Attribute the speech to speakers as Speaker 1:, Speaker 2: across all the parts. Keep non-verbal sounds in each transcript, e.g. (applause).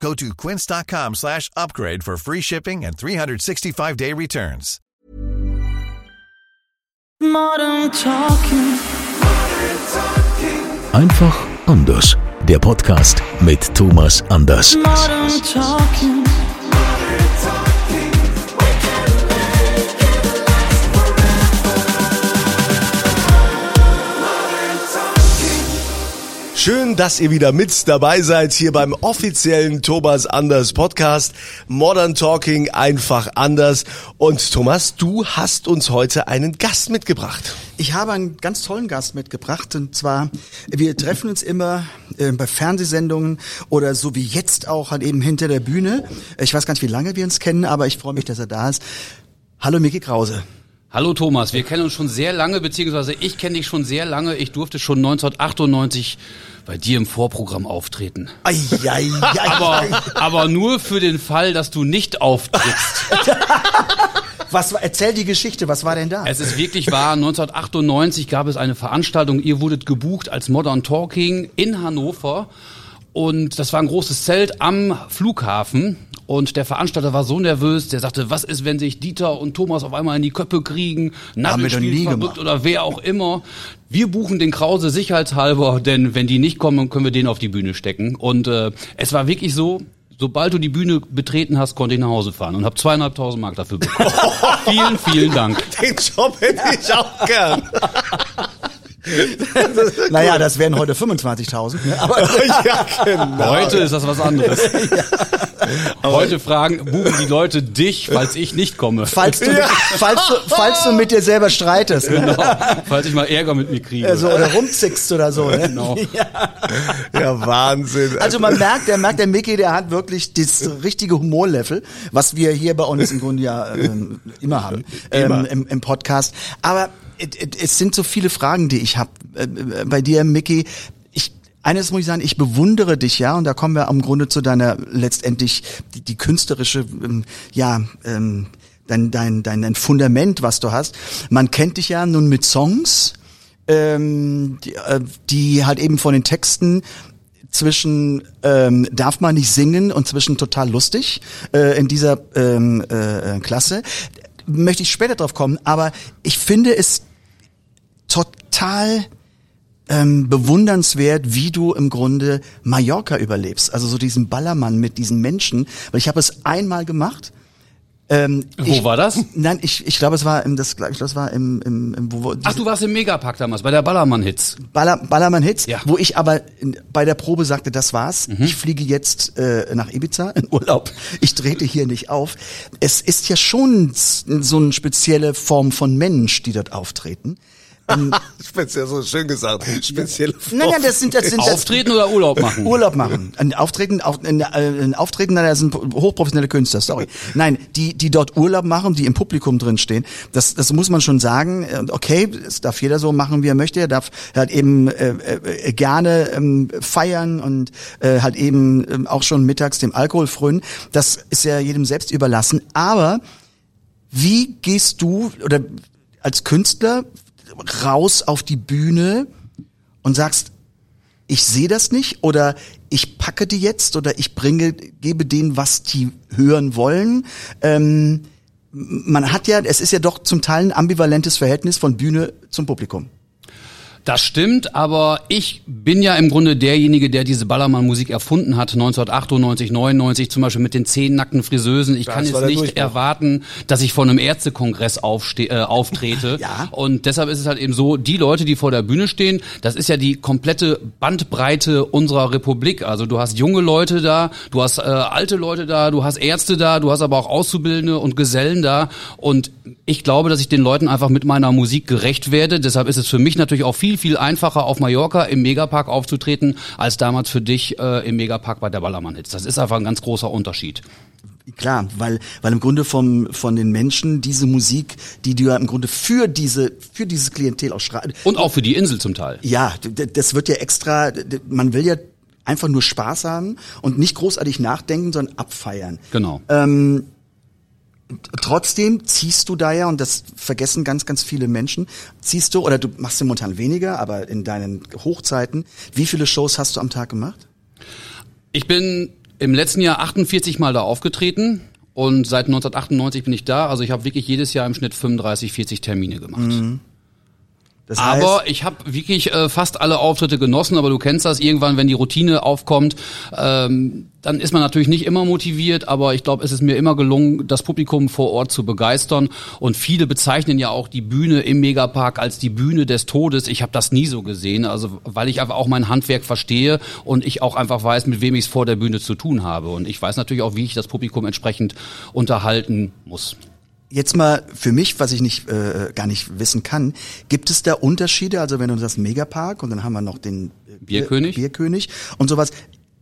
Speaker 1: Go to quince.com slash upgrade for free shipping and 365-day returns.
Speaker 2: Modern Talking.
Speaker 3: Einfach anders. Der Podcast mit Thomas Anders.
Speaker 2: Modern Talking.
Speaker 4: Schön, dass ihr wieder mit dabei seid hier beim offiziellen Thomas Anders Podcast. Modern Talking einfach anders. Und Thomas, du hast uns heute einen Gast mitgebracht.
Speaker 5: Ich habe einen ganz tollen Gast mitgebracht und zwar, wir treffen uns immer äh, bei Fernsehsendungen oder so wie jetzt auch halt eben hinter der Bühne. Ich weiß gar nicht, wie lange wir uns kennen, aber ich freue mich, dass er da ist. Hallo Micky Krause.
Speaker 6: Hallo Thomas, wir kennen uns schon sehr lange, beziehungsweise ich kenne dich schon sehr lange. Ich durfte schon 1998 bei dir im Vorprogramm auftreten.
Speaker 5: Ai, ai, ai, (laughs)
Speaker 6: Aber, aber nur für den Fall, dass du nicht auftrittst. (laughs)
Speaker 5: Was war, erzähl die Geschichte, was war denn da?
Speaker 6: Es ist wirklich wahr, 1998 gab es eine Veranstaltung, ihr wurdet gebucht als Modern Talking in Hannover. Und das war ein großes Zelt am Flughafen. Und der Veranstalter war so nervös, der sagte, was ist, wenn sich Dieter und Thomas auf einmal in die Köppe kriegen, Nadelspiel
Speaker 5: gemacht.
Speaker 6: oder wer auch immer. Wir buchen den Krause sicherheitshalber, denn wenn die nicht kommen, können wir den auf die Bühne stecken. Und äh, es war wirklich so, sobald du die Bühne betreten hast, konnte ich nach Hause fahren und habe zweieinhalbtausend Mark dafür bekommen. (laughs) vielen, vielen Dank.
Speaker 4: Den Job hätte ich auch gern. (laughs)
Speaker 5: naja, das wären heute 25.000. Ne? Aber (laughs)
Speaker 4: ja, genau.
Speaker 6: Heute ist das was anderes. (laughs) Heute fragen, buchen die Leute dich, falls ich nicht komme.
Speaker 5: falls du, mit, falls, du, falls du mit dir selber streitest ne?
Speaker 6: Genau, falls ich mal Ärger mit mir kriege.
Speaker 5: also, oder rumzickst oder so. Ne?
Speaker 6: Genau.
Speaker 4: Ja, Wahnsinn.
Speaker 5: Also man merkt, der merkt, der Mickey, der hat wirklich das richtige Humorlevel, was wir hier bei uns im Grunde ja ähm, immer haben ähm, im, im Podcast. Aber es, sind so viele Fragen, die ich habe äh, bei dir, Mickey. Ich eines muss ich sagen, ich bewundere dich ja, und da kommen wir am Grunde zu deiner letztendlich die, die künstlerische, ähm, ja, ähm, dein, dein, dein, dein Fundament, was du hast. Man kennt dich ja nun mit Songs, ähm, die, äh, die halt eben von den Texten zwischen ähm, darf man nicht singen und zwischen total lustig äh, in dieser ähm, äh, Klasse. Möchte ich später drauf kommen, aber ich finde es total ähm, bewundernswert, wie du im Grunde Mallorca überlebst. Also so diesen Ballermann mit diesen Menschen. Weil ich habe es einmal gemacht. Ähm,
Speaker 6: Wo
Speaker 5: ich,
Speaker 6: war das?
Speaker 5: Nein, ich, ich glaube, es war im, das, ich glaube, es war im, im, im wo, wo,
Speaker 6: Ach, du warst im Megapark damals, bei der Ballermann-Hits.
Speaker 5: Baller, Ballermann Hits,
Speaker 6: Ja.
Speaker 5: wo ich aber bei der Probe sagte, das war's.
Speaker 6: Mhm.
Speaker 5: Ich fliege jetzt äh, nach Ibiza (laughs) in Urlaub. Ich trete hier nicht auf. Es ist ja schon so eine spezielle Form von Mensch, die dort auftreten. (laughs)
Speaker 4: Speziell so schön gesagt. Speziell.
Speaker 5: Nein, nein, das sind das sind das,
Speaker 6: Auftreten oder Urlaub machen?
Speaker 5: Urlaub machen. Ein Auftreten, auf, ein, äh, ein Auftreten, nein, das sind hochprofessionelle Künstler, sorry. Nein, die, die dort Urlaub machen, die im Publikum drin stehen, das, das muss man schon sagen. Äh, Okay, es darf jeder so machen, wie er möchte. Er darf halt eben äh, äh, gerne ähm, feiern und äh, halt eben ähm, auch schon mittags dem Alkohol frönen. Das ist ja jedem selbst überlassen. Aber wie gehst du oder als Künstler raus auf die Bühne und sagst, ich sehe das nicht oder ich packe die jetzt oder ich bringe, gebe denen, was die hören wollen. Ähm, man hat ja, es ist ja doch zum Teil ein ambivalentes Verhältnis von Bühne zum Publikum.
Speaker 6: Das stimmt, aber ich bin ja im Grunde derjenige, der diese Ballermann-Musik erfunden hat, 1998, 99 zum Beispiel mit den zehn nackten Friseusen. Ich kann
Speaker 4: war
Speaker 6: jetzt nicht
Speaker 4: Durchbruch.
Speaker 6: erwarten, dass ich vor einem Ärztekongress aufste äh, auftrete. (laughs)
Speaker 5: Ja.
Speaker 6: Und deshalb ist es halt eben so, die Leute, die vor der Bühne stehen, das ist ja die komplette Bandbreite unserer Republik. Also du hast junge Leute da, du hast äh, alte Leute da, du hast Ärzte da, du hast aber auch Auszubildende und Gesellen da. Und ich glaube, dass ich den Leuten einfach mit meiner Musik gerecht werde. Deshalb ist es für mich natürlich auch viel, viel einfacher, auf Mallorca im Megapark aufzutreten, als damals für dich äh, im Megapark bei der Ballermann-Hits. Das ist einfach ein ganz großer Unterschied.
Speaker 5: Klar, weil, weil im Grunde vom, von den Menschen diese Musik, die du ja im Grunde für diese, für dieses Klientel auch schreibst.
Speaker 6: Und auch für die Insel zum Teil.
Speaker 5: Ja, das wird ja extra, man will ja einfach nur Spaß haben und nicht großartig nachdenken, sondern abfeiern.
Speaker 6: Genau.
Speaker 5: Trotzdem ziehst du da ja, und das vergessen ganz, ganz viele Menschen, ziehst du, oder du machst momentan weniger, aber in deinen Hochzeiten, wie viele Shows hast du am Tag gemacht?
Speaker 6: Ich bin im letzten Jahr 48 Mal da aufgetreten und seit 1998 bin ich da. Also ich habe wirklich jedes Jahr im Schnitt 35, 40 Termine gemacht.
Speaker 5: Das
Speaker 6: Aber ich habe wirklich äh, fast alle Auftritte genossen, aber du kennst das irgendwann, wenn die Routine aufkommt, ähm, dann ist man natürlich nicht immer motiviert, aber ich glaube, es ist mir immer gelungen, das Publikum vor Ort zu begeistern. Und viele bezeichnen ja auch die Bühne im Megapark als die Bühne des Todes. Ich habe das nie so gesehen, also weil ich einfach auch mein Handwerk verstehe und ich auch einfach weiß, mit wem ich es vor der Bühne zu tun habe. Und ich weiß natürlich auch, wie ich das Publikum entsprechend unterhalten muss.
Speaker 5: Jetzt mal für mich, was ich nicht äh, gar nicht wissen kann, gibt es da Unterschiede? Also wenn du sagst Megapark und dann haben wir noch den äh,
Speaker 6: Bierkönig.
Speaker 5: Bierkönig und sowas.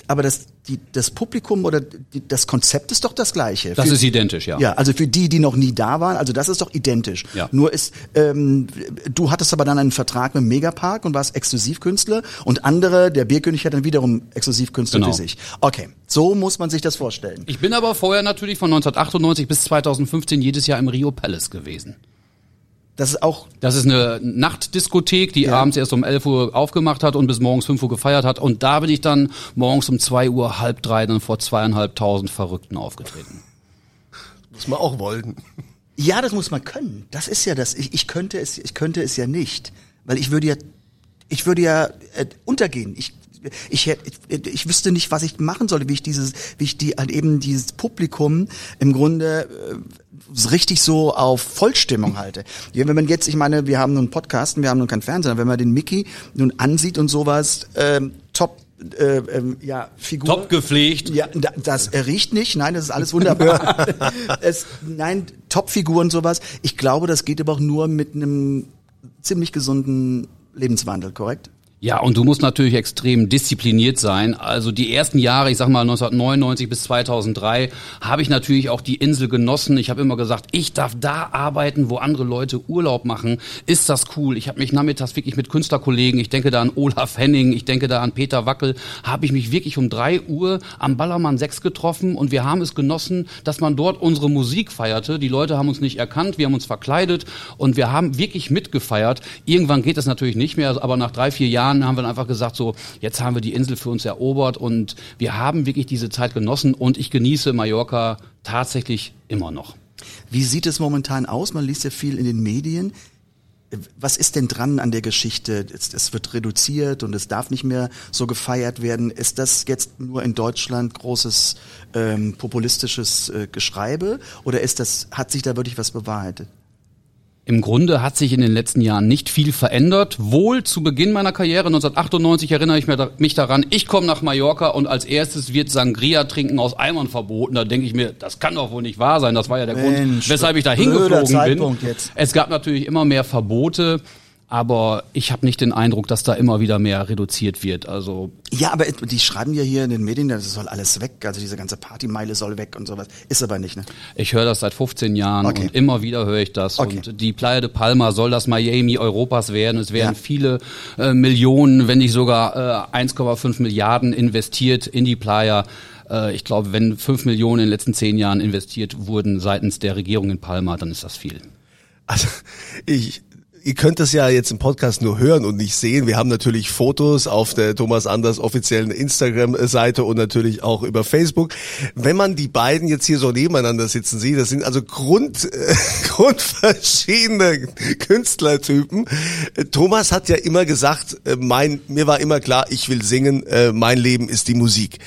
Speaker 5: Aber das, die, das Publikum oder die, das Konzept ist doch das gleiche.
Speaker 6: Das
Speaker 5: Für-
Speaker 6: ist identisch, ja.
Speaker 5: Ja, also für die, die noch nie da waren, also das ist doch identisch.
Speaker 6: Ja.
Speaker 5: Nur ist, ähm, du hattest aber dann einen Vertrag mit dem Megapark und warst Exklusivkünstler und andere, der Bierkönig hat dann wiederum Exklusivkünstler
Speaker 6: Genau.
Speaker 5: für sich. Okay, so muss man sich das vorstellen.
Speaker 6: Ich bin aber vorher natürlich von 1998 bis 2015 jedes Jahr im Rio Palace gewesen.
Speaker 5: Das ist auch
Speaker 6: Das ist eine Nachtdiskothek, die
Speaker 5: Ja.
Speaker 6: abends erst um 11 Uhr aufgemacht hat und bis morgens 5 Uhr gefeiert hat. Und da bin ich dann morgens um 2 Uhr, halb drei, dann vor zweieinhalbtausend Verrückten aufgetreten.
Speaker 4: Muss man auch wollen.
Speaker 5: Ja, das muss man können. Das ist ja das. Ich, ich könnte es, ich könnte es ja nicht, weil ich würde ja, ich würde ja äh, untergehen. Ich, ich, ich, ich wüsste nicht, was ich machen sollte, wie ich dieses, wie ich die halt eben dieses Publikum im Grunde äh, richtig so auf Vollstimmung halte. Ja, wenn man jetzt, ich meine, wir haben nun einen Podcast, und wir haben nun keinen Fernseher, aber wenn man den Mickey nun ansieht und sowas, ähm, top. Äh, ähm, ja, Figur.
Speaker 6: Top gepflegt.
Speaker 5: Ja, da- das er riecht nicht. Nein, das ist alles wunderbar. (laughs) es, nein, Topfigur und sowas. Ich glaube, das geht aber auch nur mit einem ziemlich gesunden Lebenswandel, korrekt?
Speaker 6: Ja, und du musst natürlich extrem diszipliniert sein. Also die ersten Jahre, ich sag mal 1999 bis 2003, habe ich natürlich auch die Insel genossen. Ich habe immer gesagt, ich darf da arbeiten, wo andere Leute Urlaub machen. Ist das cool? Ich habe mich nachmittags wirklich mit Künstlerkollegen, ich denke da an Olaf Henning, ich denke da an Peter Wackel, habe ich mich wirklich um drei Uhr am Ballermann 6 getroffen und wir haben es genossen, dass man dort unsere Musik feierte. Die Leute haben uns nicht erkannt, wir haben uns verkleidet und wir haben wirklich mitgefeiert. Irgendwann geht es natürlich nicht mehr, aber nach drei, vier Jahren haben wir dann einfach gesagt, so, jetzt haben wir die Insel für uns erobert und wir haben wirklich diese Zeit genossen und ich genieße Mallorca tatsächlich immer noch.
Speaker 5: Wie sieht es momentan aus? Man liest ja viel in den Medien. Was ist denn dran an der Geschichte? Es, es wird reduziert und es darf nicht mehr so gefeiert werden. Ist das jetzt nur in Deutschland großes ähm, populistisches äh, Geschreibe oder ist das hat sich da wirklich was bewahrheitet?
Speaker 6: Im Grunde hat sich in den letzten Jahren nicht viel verändert. Wohl zu Beginn meiner Karriere 1998 erinnere ich mich daran, ich komme nach Mallorca und als erstes wird Sangria trinken aus Eimern verboten. Da denke ich mir, das kann doch wohl nicht wahr sein. Das war ja der
Speaker 5: Mensch,
Speaker 6: Grund, weshalb ich da hingeflogen bin.
Speaker 5: Jetzt.
Speaker 6: Es gab natürlich immer mehr Verbote, aber ich habe nicht den Eindruck, dass da immer wieder mehr reduziert wird. Also
Speaker 5: Ja, aber die schreiben ja hier in den Medien, das soll alles weg, also diese ganze Partymeile soll weg und sowas. Ist aber nicht, ne?
Speaker 6: Ich höre das seit 15 Jahren
Speaker 5: Okay.
Speaker 6: und immer wieder höre ich das.
Speaker 5: Okay.
Speaker 6: Und die Playa de Palma soll das Miami Europas werden. Es werden
Speaker 5: Ja.
Speaker 6: viele äh, Millionen, wenn nicht sogar äh, 1,5 Milliarden investiert in die Playa. Äh, ich glaube, wenn 5 Millionen in den letzten 10 Jahren investiert wurden seitens der Regierung in Palma, dann ist das viel.
Speaker 4: Also ich, ihr könnt das ja jetzt im Podcast nur hören und nicht sehen. Wir haben natürlich Fotos auf der Thomas Anders offiziellen Instagram-Seite und natürlich auch über Facebook. Wenn man die beiden jetzt hier so nebeneinander sitzen sieht, das sind also Grund, äh, (laughs) grundverschiedene Künstlertypen. Thomas hat ja immer gesagt, äh, mein, mir war immer klar, ich will singen, äh, mein Leben ist die Musik.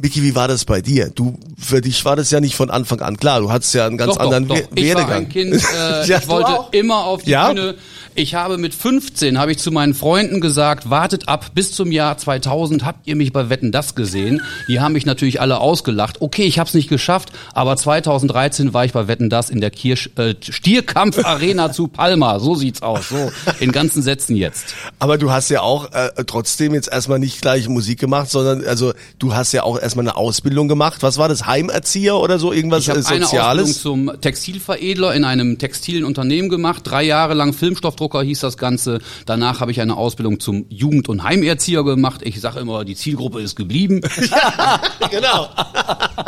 Speaker 4: Vicky, wie war das bei dir? Du, für dich war das ja nicht von Anfang an klar. Du hattest ja einen ganz
Speaker 6: doch,
Speaker 4: anderen
Speaker 6: doch, doch. Ich
Speaker 4: Werdegang.
Speaker 6: war ein Kind, äh, (laughs)
Speaker 4: Ja,
Speaker 6: ich wollte immer auf die
Speaker 4: Ja?
Speaker 6: Bühne. Ich habe mit 15, habe ich zu meinen Freunden gesagt, wartet ab, bis zum Jahr 2000 habt ihr mich bei Wetten, das gesehen. Die haben mich natürlich alle ausgelacht. Okay, ich habe es nicht geschafft, aber 2013 war ich bei Wetten, das in der Kirsch, äh, Stierkampf-Arena zu Palma. So sieht's aus, so in ganzen Sätzen jetzt.
Speaker 4: Aber du hast ja auch äh, trotzdem jetzt erstmal nicht gleich Musik gemacht, sondern also du hast ja auch erstmal eine Ausbildung gemacht. Was war das? Heimerzieher oder so? Irgendwas
Speaker 6: Ich habe
Speaker 4: äh,
Speaker 6: eine
Speaker 4: Soziales?
Speaker 6: Ausbildung zum Textilveredler in einem textilen Unternehmen gemacht. Drei Jahre lang Filmstoffdrucker hieß das Ganze. Danach habe ich eine Ausbildung zum Jugend- und Heimerzieher gemacht. Ich sage immer, die Zielgruppe ist geblieben. (laughs)
Speaker 4: genau.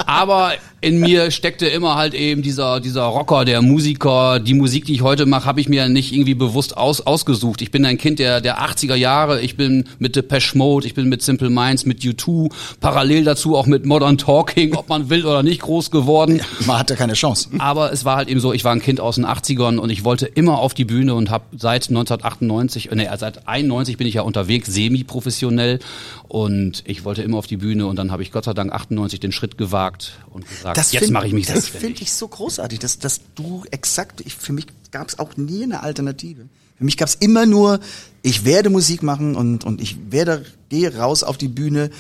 Speaker 6: Aber in mir steckte immer halt eben dieser, dieser Rocker, der Musiker. Die Musik, die ich heute mache, habe ich mir nicht irgendwie bewusst aus, ausgesucht. Ich bin ein Kind der, der 80er Jahre. Ich bin mit Depeche Mode, ich bin mit Simple Minds, mit U2, parallel dazu auch mit Modern Talking, ob man will oder nicht, groß geworden.
Speaker 5: Man hatte keine Chance.
Speaker 6: Aber es war halt eben so, ich war ein Kind aus den 80ern und ich wollte immer auf die Bühne und habe seit 1998, nee, seit 91 bin ich ja unterwegs, semi-professionell und ich wollte immer auf die Bühne und dann habe ich Gott sei Dank 98 den Schritt gewagt und gesagt, jetzt
Speaker 5: find-
Speaker 6: mache ich mich
Speaker 5: Das
Speaker 6: selbstständig.
Speaker 5: finde ich so großartig, dass, dass du exakt, ich, für mich gab es auch nie eine Alternative. Für mich gab es immer nur, ich werde Musik machen und, und ich werde, gehe raus auf die Bühne.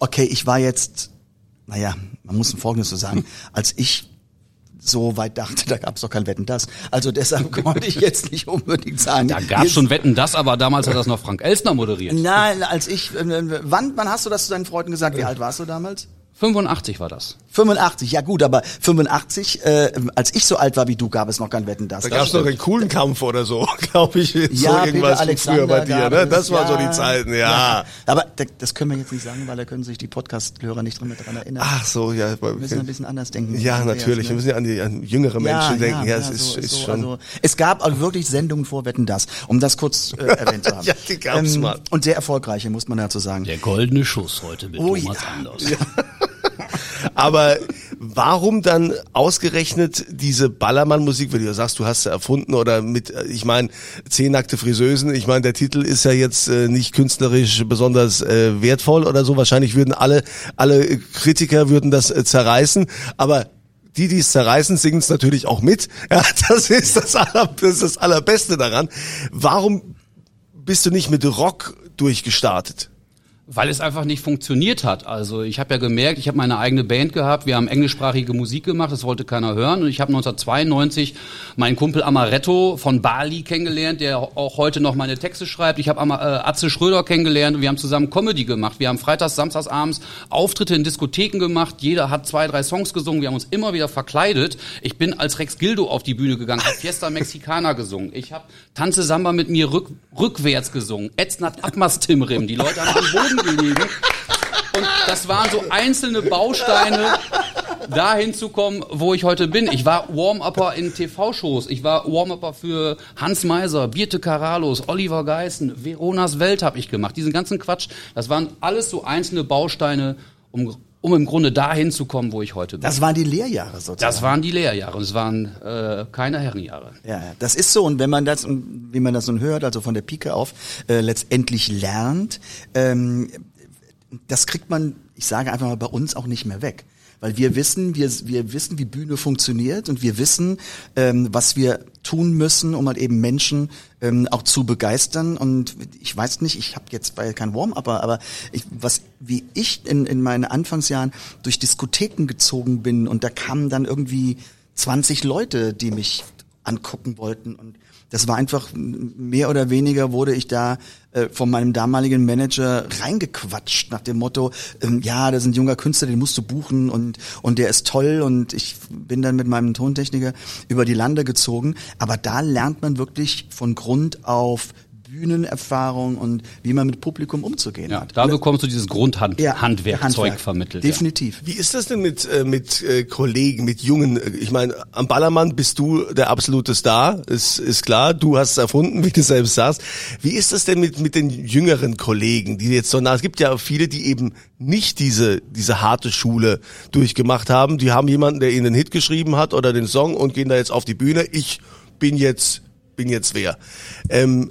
Speaker 5: Okay, ich war jetzt, naja, man muss ein Folgendes so sagen, (laughs) als ich so weit dachte, da gab es doch kein Wetten das. Also deshalb (laughs) konnte ich jetzt nicht unbedingt sagen.
Speaker 6: Da gab es schon Wetten das, aber damals hat das noch Frank Elstner moderiert.
Speaker 5: Nein, als ich, äh, wann, wann hast du das zu deinen Freunden gesagt? Wie alt warst du damals?
Speaker 6: 85 war das.
Speaker 5: 85, ja gut, aber 85, äh, als ich so alt war wie du, gab es noch kein Wetten das.
Speaker 4: Da gab es noch einen coolen Kampf oder so, (laughs) glaube ich.
Speaker 5: ja,
Speaker 4: so irgendwas früher bei dir, ne? Das war so
Speaker 5: ja.
Speaker 4: die Zeiten, ja.
Speaker 5: Aber da- das können wir jetzt nicht sagen, weil da können sich die Podcast-Hörer nicht dran daran erinnern.
Speaker 4: Ach so, ja.
Speaker 5: wir müssen ein bisschen anders denken.
Speaker 4: Ja, natürlich. Wir
Speaker 5: ne?
Speaker 4: müssen ja an die an jüngere Menschen denken. Ja, es ist,
Speaker 5: so,
Speaker 4: ist
Speaker 5: so,
Speaker 4: schon.
Speaker 5: Also, es gab auch wirklich Sendungen vor Wetten das, um das kurz äh, (laughs) erwähnt zu haben. Ähm,
Speaker 4: Ja, die gab's mal.
Speaker 5: Und sehr erfolgreiche, muss man dazu sagen.
Speaker 6: Der goldene Schuss heute mit
Speaker 5: Oh
Speaker 6: Thomas
Speaker 5: ja.
Speaker 6: Anders.
Speaker 4: Aber warum dann ausgerechnet diese Ballermann-Musik, wenn du sagst, du hast sie erfunden oder mit, äh, ich meine, zehn nackte Friseusen, ich meine, der Titel ist ja jetzt äh, nicht künstlerisch besonders äh, wertvoll oder so. Wahrscheinlich würden alle, alle Kritiker würden das äh, zerreißen, aber die, die es zerreißen, singen es natürlich auch mit. (laughs) Ja, das ist das, aller, das ist das Allerbeste daran. Warum bist du nicht mit Rock durchgestartet?
Speaker 6: Weil es einfach nicht funktioniert hat. Also ich habe ja gemerkt, ich habe meine eigene Band gehabt, wir haben englischsprachige Musik gemacht, das wollte keiner hören. Und ich habe 1992 meinen Kumpel Amaretto von Bali kennengelernt, der auch heute noch meine Texte schreibt. Ich habe äh, Atze Schröder kennengelernt und wir haben zusammen Comedy gemacht. Wir haben freitags, samstags abends Auftritte in Diskotheken gemacht. Jeder hat zwei, drei Songs gesungen. Wir haben uns immer wieder verkleidet. Ich bin als Rex Gildo auf die Bühne gegangen, habe Fiesta Mexicana gesungen. Ich habe Tanze Samba mit mir rück, rückwärts gesungen. Etznat Abmas Timrim. Die Leute haben am Boden gelegen. Und das waren so einzelne Bausteine, dahin zu kommen, wo ich heute bin. Ich war Warm-Upper in TV-Shows. Ich war Warm-Upper für Hans Meiser, Birte Karalos, Oliver Geissen, Veronas Welt habe ich gemacht. Diesen ganzen Quatsch, das waren alles so einzelne Bausteine, um, um im Grunde dahin zu kommen, wo ich heute bin.
Speaker 5: Das waren die Lehrjahre sozusagen.
Speaker 6: Das waren die Lehrjahre und es waren äh, keine Herrenjahre.
Speaker 5: Ja, ja, das ist so. Und wenn man das, wie man das nun hört, also von der Pike auf, äh, letztendlich lernt, ähm, das kriegt man, ich sage einfach mal, bei uns auch nicht mehr weg. Weil wir wissen, wir, wir wissen, wie Bühne funktioniert und wir wissen, ähm, was wir tun müssen, um halt eben Menschen ähm, auch zu begeistern. Und ich weiß nicht, ich habe jetzt bei kein Warm-Upper, aber ich, was wie ich in, in meinen Anfangsjahren durch Diskotheken gezogen bin und da kamen dann irgendwie 20 Leute, die mich angucken wollten und das war einfach mehr oder weniger wurde ich da äh, von meinem damaligen Manager reingequatscht nach dem Motto, ähm, ja, das ein junger Künstler, den musst du buchen und und der ist toll und ich bin dann mit meinem Tontechniker über die Lande gezogen, aber da lernt man wirklich von Grund auf Bühnenerfahrung und wie man mit Publikum umzugehen
Speaker 6: Ja,
Speaker 5: hat.
Speaker 6: da bekommst du dieses Grundhandwerkzeug
Speaker 5: Ja,
Speaker 6: Handwerk vermittelt. ja.
Speaker 5: Definitiv.
Speaker 4: Wie ist das denn mit äh, mit äh, Kollegen, mit Jungen? Ich meine, am Ballermann bist du der absolute Star, ist ist klar. Du hast es erfunden, (laughs) wie du selbst sagst. Wie ist das denn mit mit den jüngeren Kollegen, die jetzt so nah? Es gibt ja viele, die eben nicht diese diese harte Schule durchgemacht haben. Die haben jemanden, der ihnen den Hit geschrieben hat oder den Song und gehen da jetzt auf die Bühne. Ich bin jetzt bin jetzt wer. Ähm,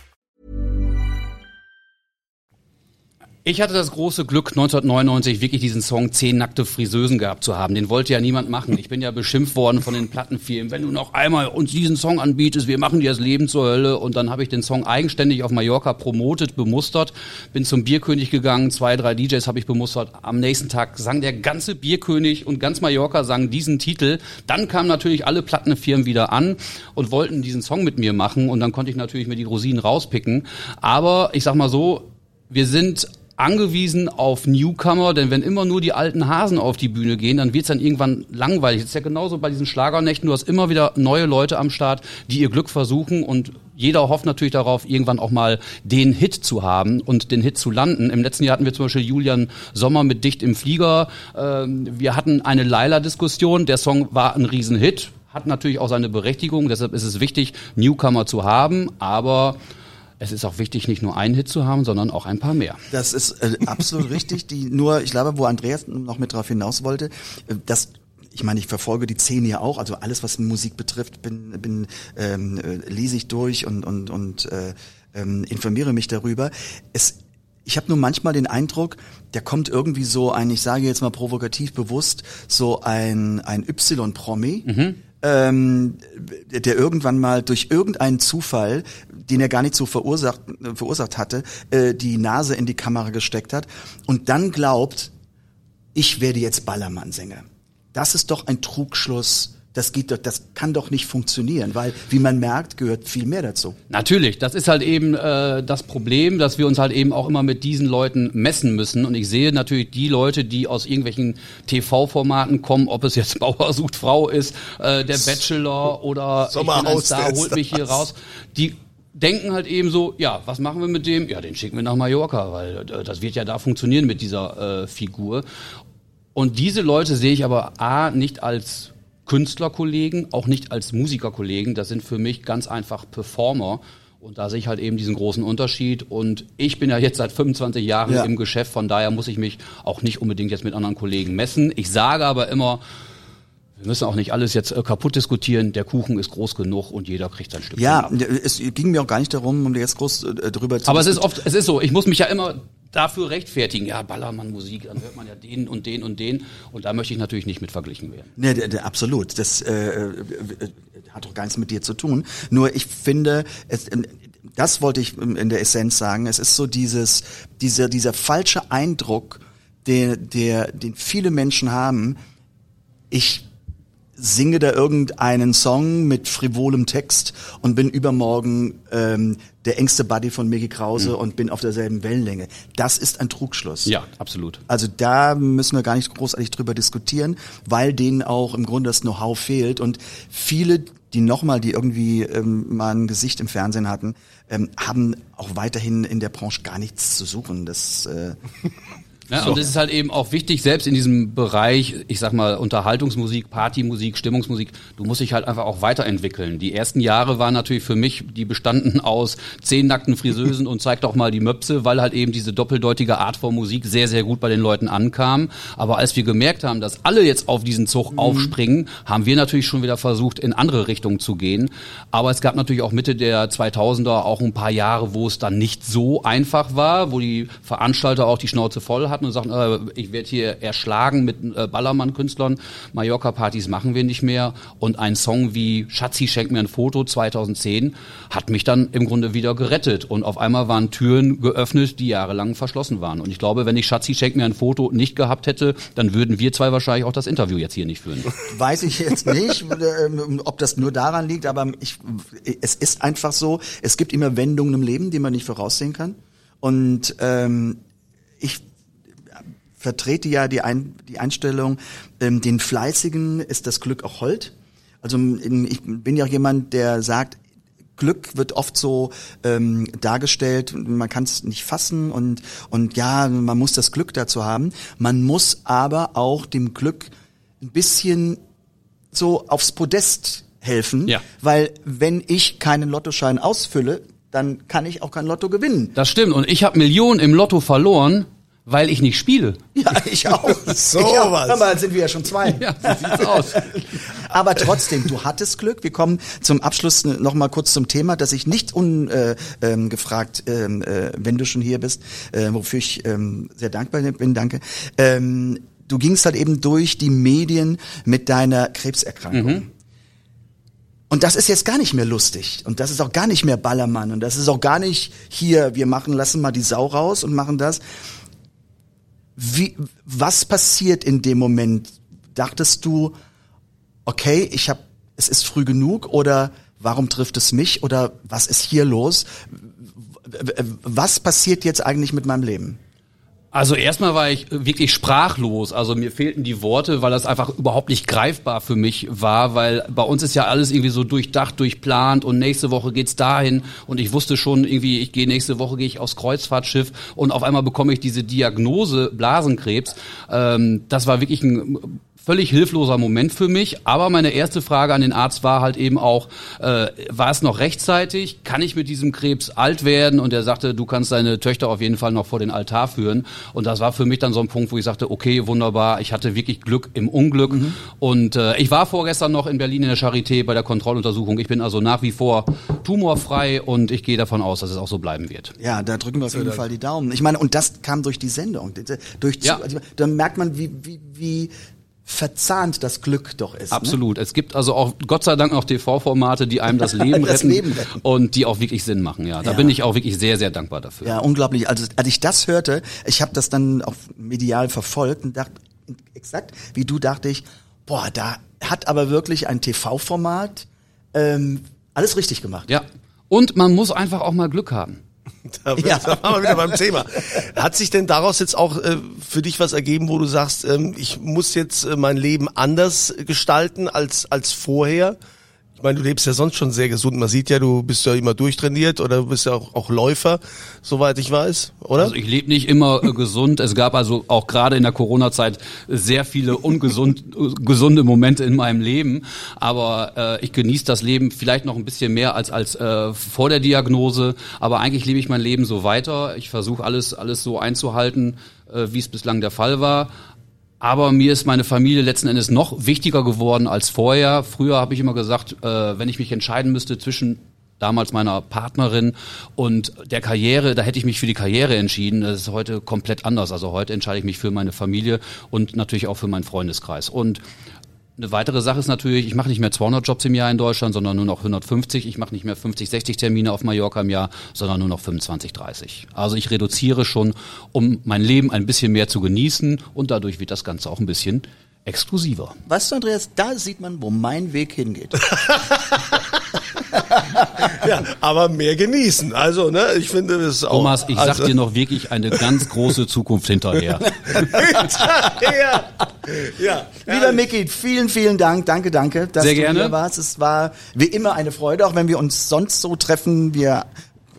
Speaker 6: Ich hatte das große Glück, 1999 wirklich diesen Song Zehn nackte Friseusen gehabt zu haben. Den wollte ja niemand machen. Ich bin ja beschimpft worden von den Plattenfirmen. Wenn du noch einmal uns diesen Song anbietest, wir machen dir das Leben zur Hölle. Und dann habe ich den Song eigenständig auf Mallorca promotet, bemustert, bin zum Bierkönig gegangen, zwei, drei DJs habe ich bemustert. Am nächsten Tag sang der ganze Bierkönig und ganz Mallorca sang diesen Titel. Dann kamen natürlich alle Plattenfirmen wieder an und wollten diesen Song mit mir machen. Und dann konnte ich natürlich mir die Rosinen rauspicken. Aber ich sag mal so, wir sind angewiesen auf Newcomer, denn wenn immer nur die alten Hasen auf die Bühne gehen, dann wird's dann irgendwann langweilig. Das ist ja genauso bei diesen Schlagernächten, du hast immer wieder neue Leute am Start, die ihr Glück versuchen und jeder hofft natürlich darauf, irgendwann auch mal den Hit zu haben und den Hit zu landen. Im letzten Jahr hatten wir zum Beispiel Julian Sommer mit Dicht im Flieger. Ähm, Wir hatten eine Laila-Diskussion. Der Song war ein Riesenhit, hat natürlich auch seine Berechtigung. Deshalb ist es wichtig, Newcomer zu haben, aber es ist auch wichtig, nicht nur einen Hit zu haben, sondern auch ein paar mehr.
Speaker 5: Das ist äh, absolut richtig. Die (laughs) nur, ich glaube, wo Andreas noch mit drauf hinaus wollte, äh, dass ich meine, ich verfolge die Szene ja auch, also alles, was Musik betrifft, bin, bin ähm, äh, lese ich durch und und und äh, ähm, informiere mich darüber. Es ich habe nur manchmal den Eindruck, der kommt irgendwie so ein, ich sage jetzt mal provokativ bewusst, so ein, ein Y-Promi, ähm, der irgendwann mal durch irgendeinen Zufall, den er gar nicht so verursacht, verursacht hatte, äh, die Nase in die Kamera gesteckt hat und dann glaubt, ich werde jetzt Ballermann-Sänger. Das ist doch ein Trugschluss. Das geht doch, das kann doch nicht funktionieren, weil, wie man merkt, gehört viel mehr dazu.
Speaker 6: Natürlich, das ist halt eben äh, das Problem, dass wir uns halt eben auch immer mit diesen Leuten messen müssen. Und ich sehe natürlich die Leute, die aus irgendwelchen TV-Formaten kommen, ob es jetzt (laughs) Bauer sucht Frau ist, äh, der Bachelor oder ich bin ein
Speaker 4: Sommerhaus
Speaker 6: Star,
Speaker 4: der
Speaker 6: holt mich hier raus. Die denken halt eben so, ja, was machen wir mit dem? Ja, den schicken wir nach Mallorca, weil äh, das wird ja da funktionieren mit dieser äh, Figur. Und diese Leute sehe ich aber A, nicht als Künstlerkollegen, auch nicht als Musikerkollegen. Das sind für mich ganz einfach Performer. Und da sehe ich halt eben diesen großen Unterschied. Und ich bin ja jetzt seit 25 Jahren
Speaker 5: Ja.
Speaker 6: im Geschäft, von daher muss ich mich auch nicht unbedingt jetzt mit anderen Kollegen messen. Ich sage aber immer, wir müssen auch nicht alles jetzt äh, kaputt diskutieren. Der Kuchen ist groß genug und jeder kriegt sein Stück.
Speaker 5: Ja,
Speaker 6: ab.
Speaker 5: es ging mir auch gar nicht darum, um jetzt groß äh, drüber zu
Speaker 6: Aber es ist oft, es ist so, ich muss mich ja immer dafür rechtfertigen. Ja, Ballermann Musik, dann hört man ja den und den und den. Und da möchte ich natürlich nicht mit verglichen werden.
Speaker 5: Nee, d- d- absolut. Das äh, äh, äh, hat doch gar nichts mit dir zu tun. Nur ich finde, es, äh, das wollte ich in der Essenz sagen. Es ist so dieses, dieser, dieser falsche Eindruck, der, der, den viele Menschen haben. Ich singe da irgendeinen Song mit frivolem Text und bin übermorgen ähm, der engste Buddy von Mickey Krause und bin auf derselben Wellenlänge. Das ist ein Trugschluss.
Speaker 6: Ja, absolut.
Speaker 5: Also da müssen wir gar nicht großartig drüber diskutieren, weil denen auch im Grunde das Know-how fehlt und viele, die nochmal, die irgendwie ähm, mal ein Gesicht im Fernsehen hatten, ähm, haben auch weiterhin in der Branche gar nichts zu suchen. Das äh, (laughs)
Speaker 6: Ja, Und es ist halt eben auch wichtig, selbst in diesem Bereich, ich sag mal, Unterhaltungsmusik, Partymusik, Stimmungsmusik, du musst dich halt einfach auch weiterentwickeln. Die ersten Jahre waren natürlich für mich, die bestanden aus zehn nackten Friseusen und zeig doch mal die Möpse, weil halt eben diese doppeldeutige Art von Musik sehr, sehr gut bei den Leuten ankam. Aber als wir gemerkt haben, dass alle jetzt auf diesen Zug aufspringen, haben wir natürlich schon wieder versucht, in andere Richtungen zu gehen. Aber es gab natürlich auch Mitte der 2000er auch ein paar Jahre, wo es dann nicht so einfach war, wo die Veranstalter auch die Schnauze voll hatten und sagten, äh, ich werde hier erschlagen mit äh, Ballermann-Künstlern, Mallorca-Partys machen wir nicht mehr. Und ein Song wie Schatzi schenkt mir ein Foto 2010 hat mich dann im Grunde wieder gerettet. Und auf einmal waren Türen geöffnet, die jahrelang verschlossen waren. Und ich glaube, wenn ich Schatzi schenkt mir ein Foto nicht gehabt hätte, dann würden wir zwei wahrscheinlich auch das Interview jetzt hier nicht führen.
Speaker 5: weiß ich jetzt nicht, (laughs) ähm, ob das nur daran liegt, aber ich, es ist einfach so, es gibt immer Wendungen im Leben, die man nicht voraussehen kann. Und ähm, ich vertrete ja die, Ein die Einstellung, ähm, den Fleißigen ist das Glück auch hold. Also ich bin ja auch jemand, der sagt, Glück wird oft so ähm, dargestellt, man kann es nicht fassen und, und ja, man muss das Glück dazu haben. Man muss aber auch dem Glück ein bisschen so aufs Podest helfen,
Speaker 6: Ja.
Speaker 5: weil wenn ich keinen Lottoschein ausfülle, dann kann ich auch kein Lotto gewinnen.
Speaker 6: Das stimmt. Und ich habe Millionen im Lotto verloren, weil ich nicht spiele.
Speaker 5: Ja, ich auch. (laughs)
Speaker 4: So
Speaker 5: ich auch.
Speaker 4: was.
Speaker 5: Dann sind wir ja schon zwei.
Speaker 6: Ja, so sieht's aus. (laughs)
Speaker 5: Aber trotzdem, du hattest Glück. Wir kommen zum Abschluss noch mal kurz zum Thema, dass ich nicht ungefragt, äh, ähm, ähm, äh, wenn du schon hier bist, äh, wofür ich ähm, sehr dankbar bin, danke. Ähm, du gingst halt eben durch die Medien mit deiner Krebserkrankung. Und das ist jetzt gar nicht mehr lustig. Und das ist auch gar nicht mehr Ballermann. Und das ist auch gar nicht hier, wir machen, lassen mal die Sau raus und machen das. Wie, was passiert in dem Moment? Dachtest du, okay, ich habe, es ist früh genug oder warum trifft es mich oder was ist hier los? Was passiert jetzt eigentlich mit meinem Leben?
Speaker 6: Also erstmal war ich wirklich sprachlos. Also mir fehlten die Worte, weil das einfach überhaupt nicht greifbar für mich war, weil bei uns ist ja alles irgendwie so durchdacht, durchplant und nächste Woche geht's dahin und ich wusste schon irgendwie, ich gehe nächste Woche gehe ich aufs Kreuzfahrtschiff und auf einmal bekomme ich diese Diagnose Blasenkrebs. Ähm, das war wirklich ein völlig hilfloser Moment für mich. Aber meine erste Frage an den Arzt war halt eben auch, äh, war es noch rechtzeitig? Kann ich mit diesem Krebs alt werden? Und er sagte, du kannst deine Töchter auf jeden Fall noch vor den Altar führen. Und das war für mich dann so ein Punkt, wo ich sagte, okay, wunderbar, ich hatte wirklich Glück im Unglück. Und äh, ich war vorgestern noch in Berlin in der Charité bei der Kontrolluntersuchung. Ich bin also nach wie vor tumorfrei und ich gehe davon aus, dass es auch so bleiben wird.
Speaker 5: Ja, da drücken wir auf jeden Fall die Daumen. Ich meine, und das kam durch die Sendung. Durch,
Speaker 6: Ja.
Speaker 5: also, da merkt man, wie, wie, wie verzahnt das Glück doch ist. Ne?
Speaker 6: Absolut. Es gibt also auch Gott sei Dank noch TV-Formate, die einem das (laughs) Leben
Speaker 5: Das
Speaker 6: retten
Speaker 5: Leben retten.
Speaker 6: und die auch wirklich Sinn machen. Ja, da
Speaker 5: Ja.
Speaker 6: bin ich auch wirklich sehr, sehr dankbar dafür.
Speaker 5: Ja, unglaublich. Also als ich das hörte, ich habe das dann auch medial verfolgt und dachte, exakt wie du dachte ich, boah, da hat aber wirklich ein TV-Format ähm, alles richtig gemacht.
Speaker 6: Ja. Und man muss einfach auch mal Glück haben. (laughs)
Speaker 4: Da
Speaker 5: Ja.
Speaker 4: da waren wir wieder beim Thema. Hat sich denn daraus jetzt auch äh, für dich was ergeben, wo du sagst, ähm, ich muss jetzt äh, mein Leben anders gestalten als, als vorher? Ich meine, du lebst ja sonst schon sehr gesund. Man sieht ja, du bist ja immer durchtrainiert oder du bist ja auch, auch Läufer, soweit ich weiß, oder?
Speaker 6: Also ich lebe nicht immer äh, gesund. Es gab also auch gerade in der Corona-Zeit sehr viele ungesund, äh, gesunde Momente in meinem Leben. Aber äh, ich genieße das Leben vielleicht noch ein bisschen mehr als als äh, vor der Diagnose. Aber eigentlich lebe ich mein Leben so weiter. Ich versuche alles alles so einzuhalten, äh, wie es bislang der Fall war. Aber mir ist meine Familie letzten Endes noch wichtiger geworden als vorher. Früher habe ich immer gesagt, äh, wenn ich mich entscheiden müsste zwischen damals meiner Partnerin und der Karriere, da hätte ich mich für die Karriere entschieden. Das ist heute komplett anders. Also heute entscheide ich mich für meine Familie und natürlich auch für meinen Freundeskreis. Und eine weitere Sache ist natürlich, ich mache nicht mehr 200 Jobs im Jahr in Deutschland, sondern nur noch 150. Ich mache nicht mehr 50, 60 Termine auf Mallorca im Jahr, sondern nur noch 25, 30. Also ich reduziere schon, um mein Leben ein bisschen mehr zu genießen und dadurch wird das Ganze auch ein bisschen exklusiver.
Speaker 5: Weißt du, Andreas, da sieht man, wo mein Weg hingeht. (laughs) (laughs)
Speaker 4: ja, aber mehr genießen. Also, ne, ich finde das ist auch.
Speaker 6: Thomas, ich sag
Speaker 4: also,
Speaker 6: dir noch wirklich eine ganz große Zukunft hinterher. (laughs)
Speaker 4: ja, ja.
Speaker 5: Lieber Micky, vielen, vielen Dank. Danke, danke, dass
Speaker 6: Sehr
Speaker 5: du
Speaker 6: gerne.
Speaker 5: hier warst. Es war wie immer eine Freude, auch wenn wir uns sonst so treffen. Wir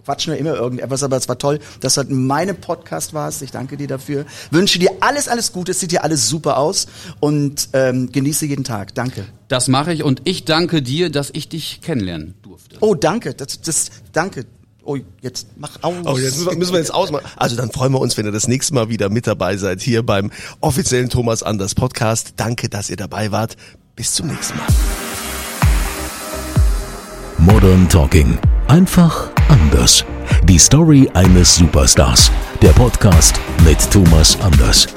Speaker 5: quatschen ja immer irgendetwas, aber es war toll, dass du halt in meinem Podcast warst. Ich danke dir dafür. Wünsche dir alles, alles Gute. Es sieht dir alles super aus und ähm, genieße jeden Tag. Danke.
Speaker 6: Das mache ich und ich danke dir, dass ich dich kennenlernen durfte.
Speaker 5: Oh, danke. Das, das, danke. Oh, jetzt mach aus.
Speaker 4: Oh, jetzt müssen wir, müssen wir jetzt ausmachen. Also dann freuen wir uns, wenn ihr das nächste Mal wieder mit dabei seid, hier beim offiziellen Thomas Anders Podcast. Danke, dass ihr dabei wart. Bis zum nächsten Mal.
Speaker 3: Modern Talking. Einfach anders. Die Story eines Superstars. Der Podcast mit Thomas Anders.